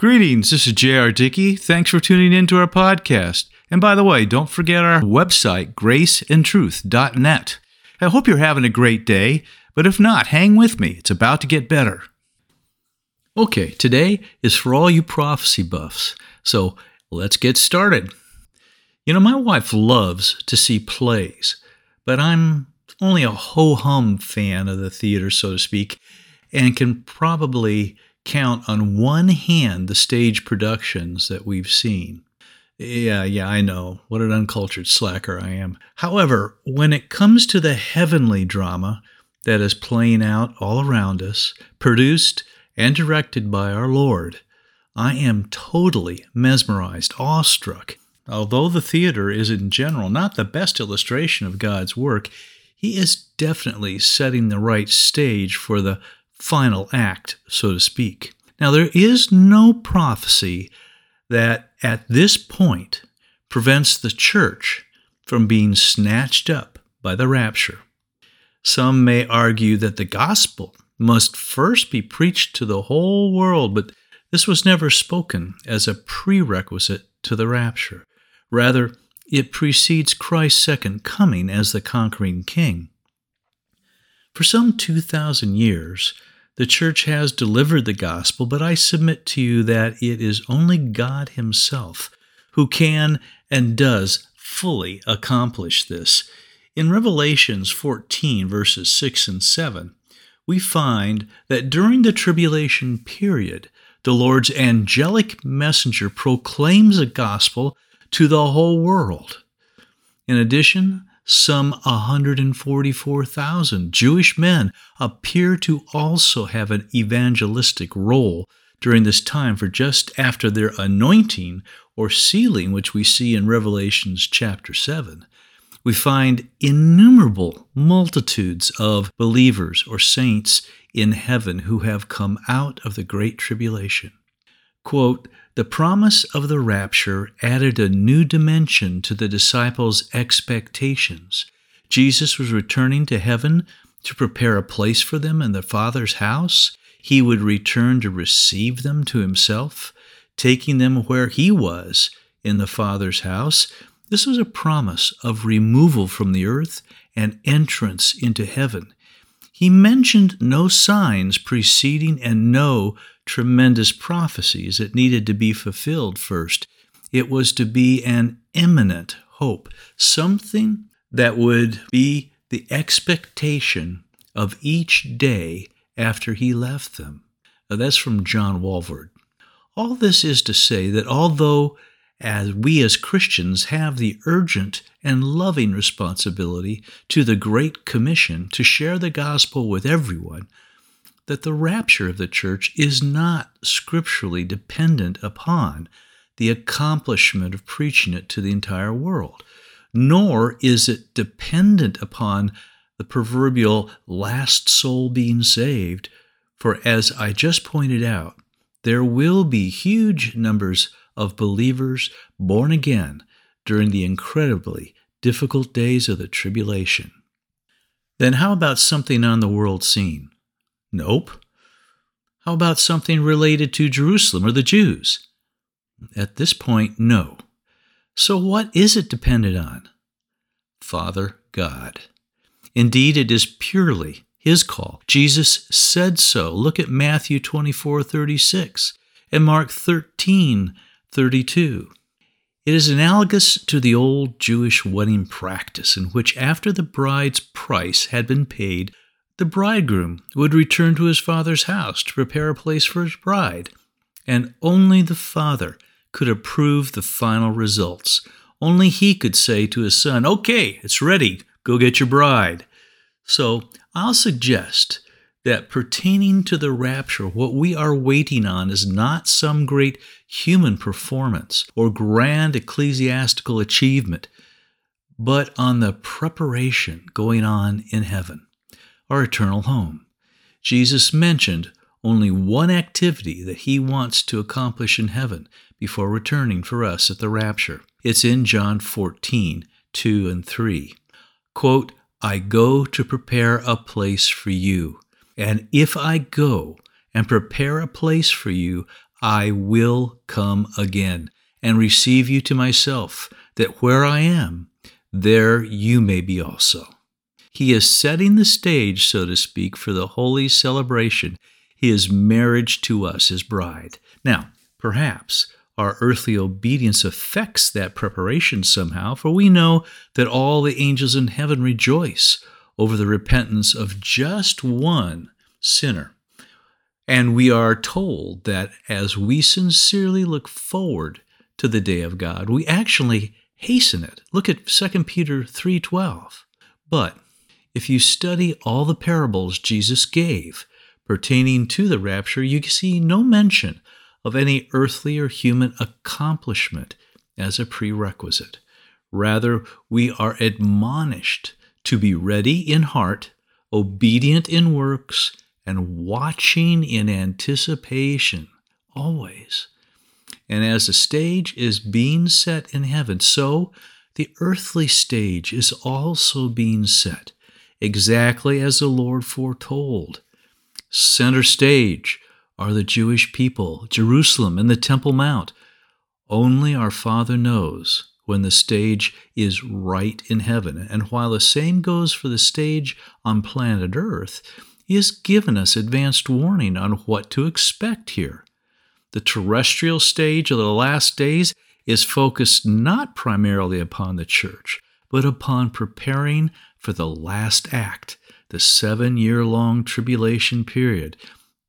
Greetings, this is J.R. Dickey. Thanks for tuning in to our podcast. And by the way, don't forget our website, graceandtruth.net. I hope you're having a great day, but if not, hang with me. It's about to get better. Okay, today is for all you prophecy buffs. So let's get started. You know, my wife loves to see plays, but I'm only a ho hum fan of the theater, so to speak, and can probably count on one hand the stage productions that we've seen. Yeah, yeah, I know. What an uncultured slacker I am. However, when it comes to the heavenly drama that is playing out all around us, produced and directed by our Lord, I am totally mesmerized, awestruck. Although the theater is in general not the best illustration of God's work, he is definitely setting the right stage for the final act, so to speak. Now, there is no prophecy that at this point prevents the church from being snatched up by the rapture. Some may argue that the gospel must first be preached to the whole world, but this was never spoken as a prerequisite to the rapture. Rather, it precedes Christ's second coming as the conquering king. For some 2,000 years, the church has delivered the gospel, but I submit to you that it is only God Himself who can and does fully accomplish this. In Revelations 14, verses 6 and 7, we find that during the tribulation period, the Lord's angelic messenger proclaims the gospel to the whole world. In addition, some 144,000 Jewish men appear to also have an evangelistic role during this time, for just after their anointing or sealing, which we see in Revelations chapter 7, we find innumerable multitudes of believers or saints in heaven who have come out of the Great Tribulation. Quote, the promise of the rapture added a new dimension to the disciples' expectations. Jesus was returning to heaven to prepare a place for them in the Father's house. He would return to receive them to himself, taking them where he was in the Father's house. This was a promise of removal from the earth and entrance into heaven. He mentioned no signs preceding and no tremendous prophecies that needed to be fulfilled first. It was to be an imminent hope, something that would be the expectation of each day after he left them. Now, that's from John Walvoord. All this is to say that although as we as Christians have the urgent and loving responsibility to the Great Commission to share the gospel with everyone, that the rapture of the church is not scripturally dependent upon the accomplishment of preaching it to the entire world, nor is it dependent upon the proverbial last soul being saved. For as I just pointed out, there will be huge numbers of believers born again during the incredibly difficult days of the tribulation. Then, how about something on the world scene? Nope. How about something related to Jerusalem or the Jews? At this point, no. So, what is it dependent on? Father God. Indeed, it is purely his call. Jesus said so. Look at Matthew 24 36 and Mark 13 32. It is analogous to the old Jewish wedding practice in which, after the bride's price had been paid, the bridegroom would return to his father's house to prepare a place for his bride, and only the father could approve the final results. Only he could say to his son, Okay, it's ready, go get your bride. So I'll suggest that pertaining to the rapture, what we are waiting on is not some great human performance or grand ecclesiastical achievement, but on the preparation going on in heaven our eternal home. Jesus mentioned only one activity that he wants to accomplish in heaven before returning for us at the rapture. It's in John 14, 2 and 3. Quote, I go to prepare a place for you. And if I go and prepare a place for you, I will come again and receive you to myself, that where I am, there you may be also. He is setting the stage, so to speak, for the holy celebration, his marriage to us, his bride. Now, perhaps our earthly obedience affects that preparation somehow, for we know that all the angels in heaven rejoice over the repentance of just one sinner. And we are told that as we sincerely look forward to the day of God, we actually hasten it. Look at 2 Peter 3:12. But if you study all the parables Jesus gave pertaining to the rapture, you see no mention of any earthly or human accomplishment as a prerequisite. Rather, we are admonished to be ready in heart, obedient in works, and watching in anticipation always. And as the stage is being set in heaven, so the earthly stage is also being set, exactly as the Lord foretold. Center stage are the Jewish people, Jerusalem, and the Temple Mount. Only our Father knows when the stage is right in heaven. And while the same goes for the stage on planet Earth, He has given us advanced warning on what to expect here. The terrestrial stage of the last days is focused not primarily upon the church, but upon preparing for the last act, the seven year long tribulation period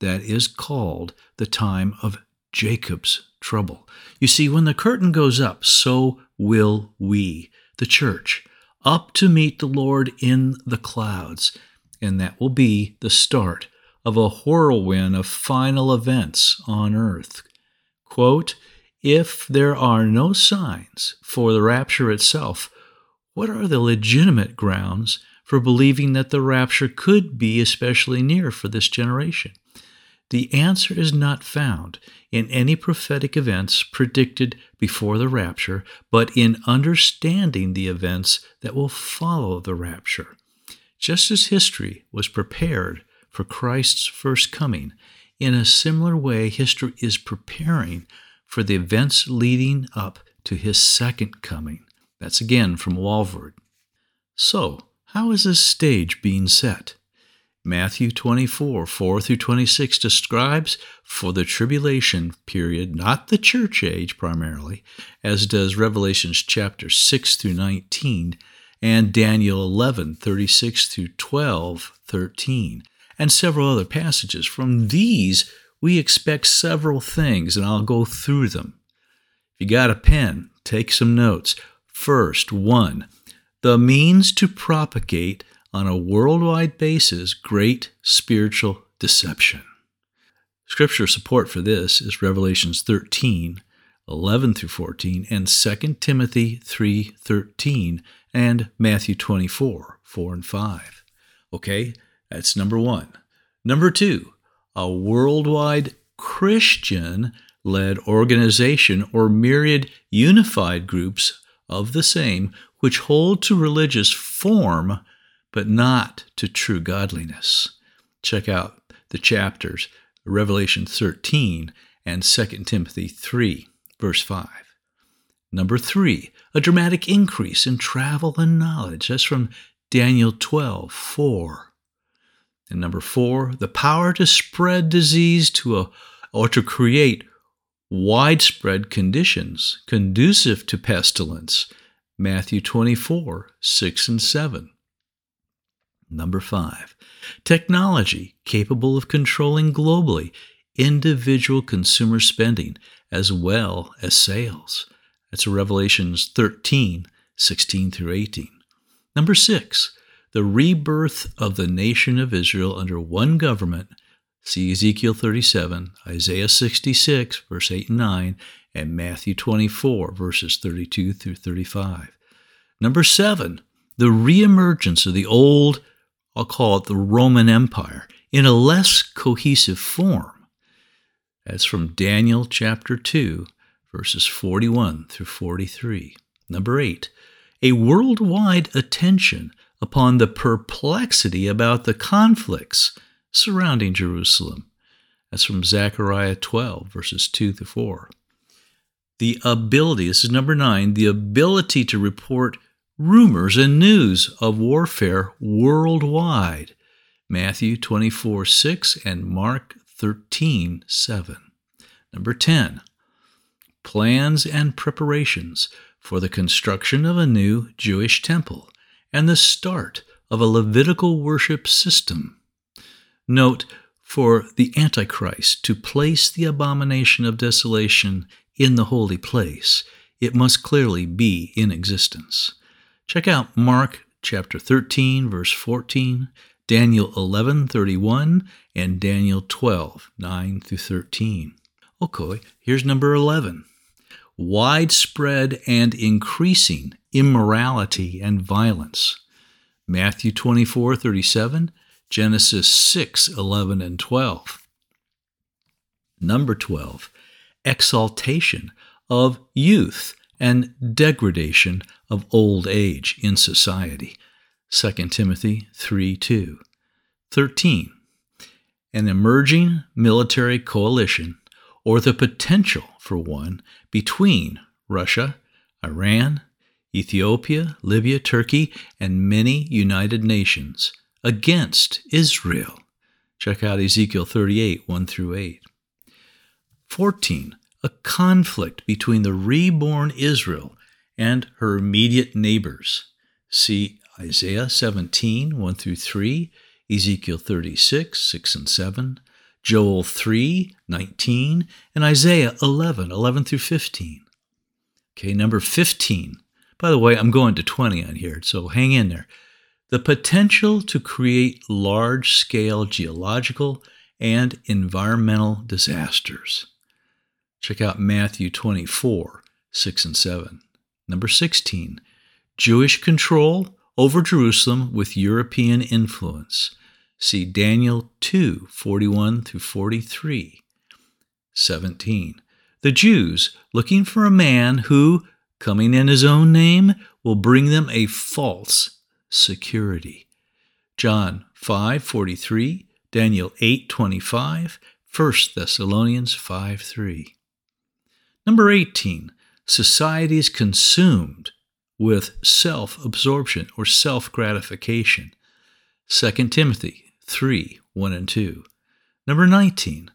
that is called the time of Jacob's trouble. You see, when the curtain goes up, so will we, the church, up to meet the Lord in the clouds. And that will be the start of a whirlwind of final events on earth. Quote, if there are no signs for the rapture itself, what are the legitimate grounds for believing that the rapture could be especially near for this generation? The answer is not found in any prophetic events predicted before the rapture, but in understanding the events that will follow the rapture. Just as history was prepared for Christ's first coming, in a similar way, history is preparing for the events leading up to his second coming. That's again from Walvoord. So, how is this stage being set? Matthew 24, 4 through 26 describes for the tribulation period, not the church age primarily, as does Revelations chapter 6 through 19 and Daniel 11, 36 through 12, 13, and several other passages. From these, we expect several things, and I'll go through them. If you got a pen, take some notes. First, one, the means to propagate on a worldwide basis great spiritual deception. Scripture support for this is Revelations 13, 11 through 14, and 2 Timothy 3, 13, and Matthew 24, 4 and 5. Okay, that's number one. Number two, a worldwide Christian led organization or myriad unified groups of the same which hold to religious form but not to true godliness. Check out the chapters Revelation 13 and 2 Timothy 3, verse 5. Number three, a dramatic increase in travel and knowledge. That's from Daniel 12, 4. And number four, the power to spread disease to a, or to create widespread conditions conducive to pestilence. Matthew 24, 6 and 7. Number five, technology capable of controlling globally individual consumer spending as well as sales. That's Revelations 13, 16 through 18. Number six, the rebirth of the nation of Israel under one government. See Ezekiel 37, Isaiah 66, verse 8 and 9, and Matthew 24, verses 32 through 35. Number seven, the reemergence of the old I'll call it the Roman Empire, in a less cohesive form. That's from Daniel chapter 2, verses 41 through 43. Number 8, a worldwide attention upon the perplexity about the conflicts surrounding Jerusalem. That's from Zechariah 12, verses 2 to 4. The ability, this is number nine, the ability to report rumors and news of warfare worldwide. Matthew 24, 6 and Mark 13, 7. Number 10, plans and preparations for the construction of a new Jewish temple and the start of a Levitical worship system. Note, for the Antichrist to place the abomination of desolation in the holy place, it must clearly be in existence. Check out Mark chapter 13 verse 14, Daniel 11:31 and Daniel 12 9 through 13. Okay, here's number 11. Widespread and increasing immorality and violence. Matthew 24:37 Genesis 6 11 and 12. Number 12, exaltation of youth and degradation of old age in society. 2 Timothy 3 2. 13. An emerging military coalition, or the potential for one, between Russia, Iran, Ethiopia, Libya, Turkey, and many United Nations against Israel. Check out Ezekiel 38, 1 through 8. 14. A conflict between the reborn Israel and her immediate neighbors. See Isaiah 17, 1 through 3, Ezekiel 36, 6 and 7, Joel 3, 19, and Isaiah 11, 11 through 15. Okay, number 15. By the way, I'm going to 20 on here, so hang in there the potential to create large scale geological and environmental disasters. Check out Matthew 24, 6 and 7. Number 16, Jewish control over Jerusalem with European influence. See Daniel 2, 41 through 43. 17. The Jews looking for a man who, coming in his own name, will bring them a false security. John 5:43, Daniel 8:25, 1 Thessalonians 5:3. Number 18, society is consumed with self-absorption or self-gratification. 2 Timothy 3, 1 and 2. Number 19,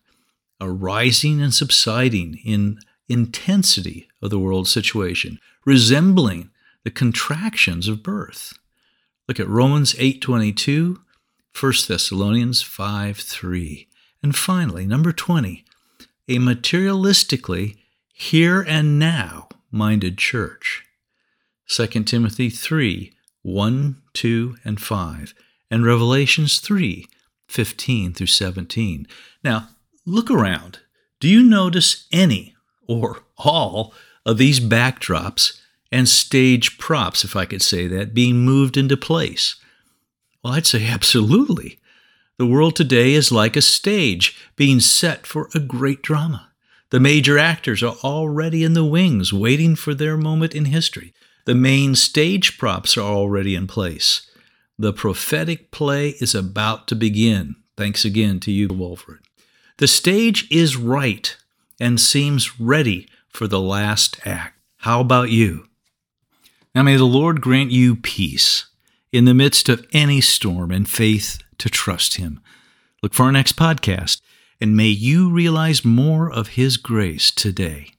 a rising and subsiding in intensity of the world situation, resembling the contractions of birth. Look at Romans 8:22, 1 Thessalonians 5:3. And finally, number 20, a materialistically here and now minded church. 2 Timothy 3 1, 2, and 5, and Revelations 3 15 through 17. Now, look around. Do you notice any or all of these backdrops and stage props, if I could say that, being moved into place? Well, I'd say absolutely. The world today is like a stage being set for a great drama. The major actors are already in the wings, waiting for their moment in history. The main stage props are already in place. The prophetic play is about to begin. Thanks again to you, Walvoord. The stage is right and seems ready for the last act. How about you? Now may the Lord grant you peace in the midst of any storm and faith to trust Him. Look for our next podcast, and may you realize more of His grace today.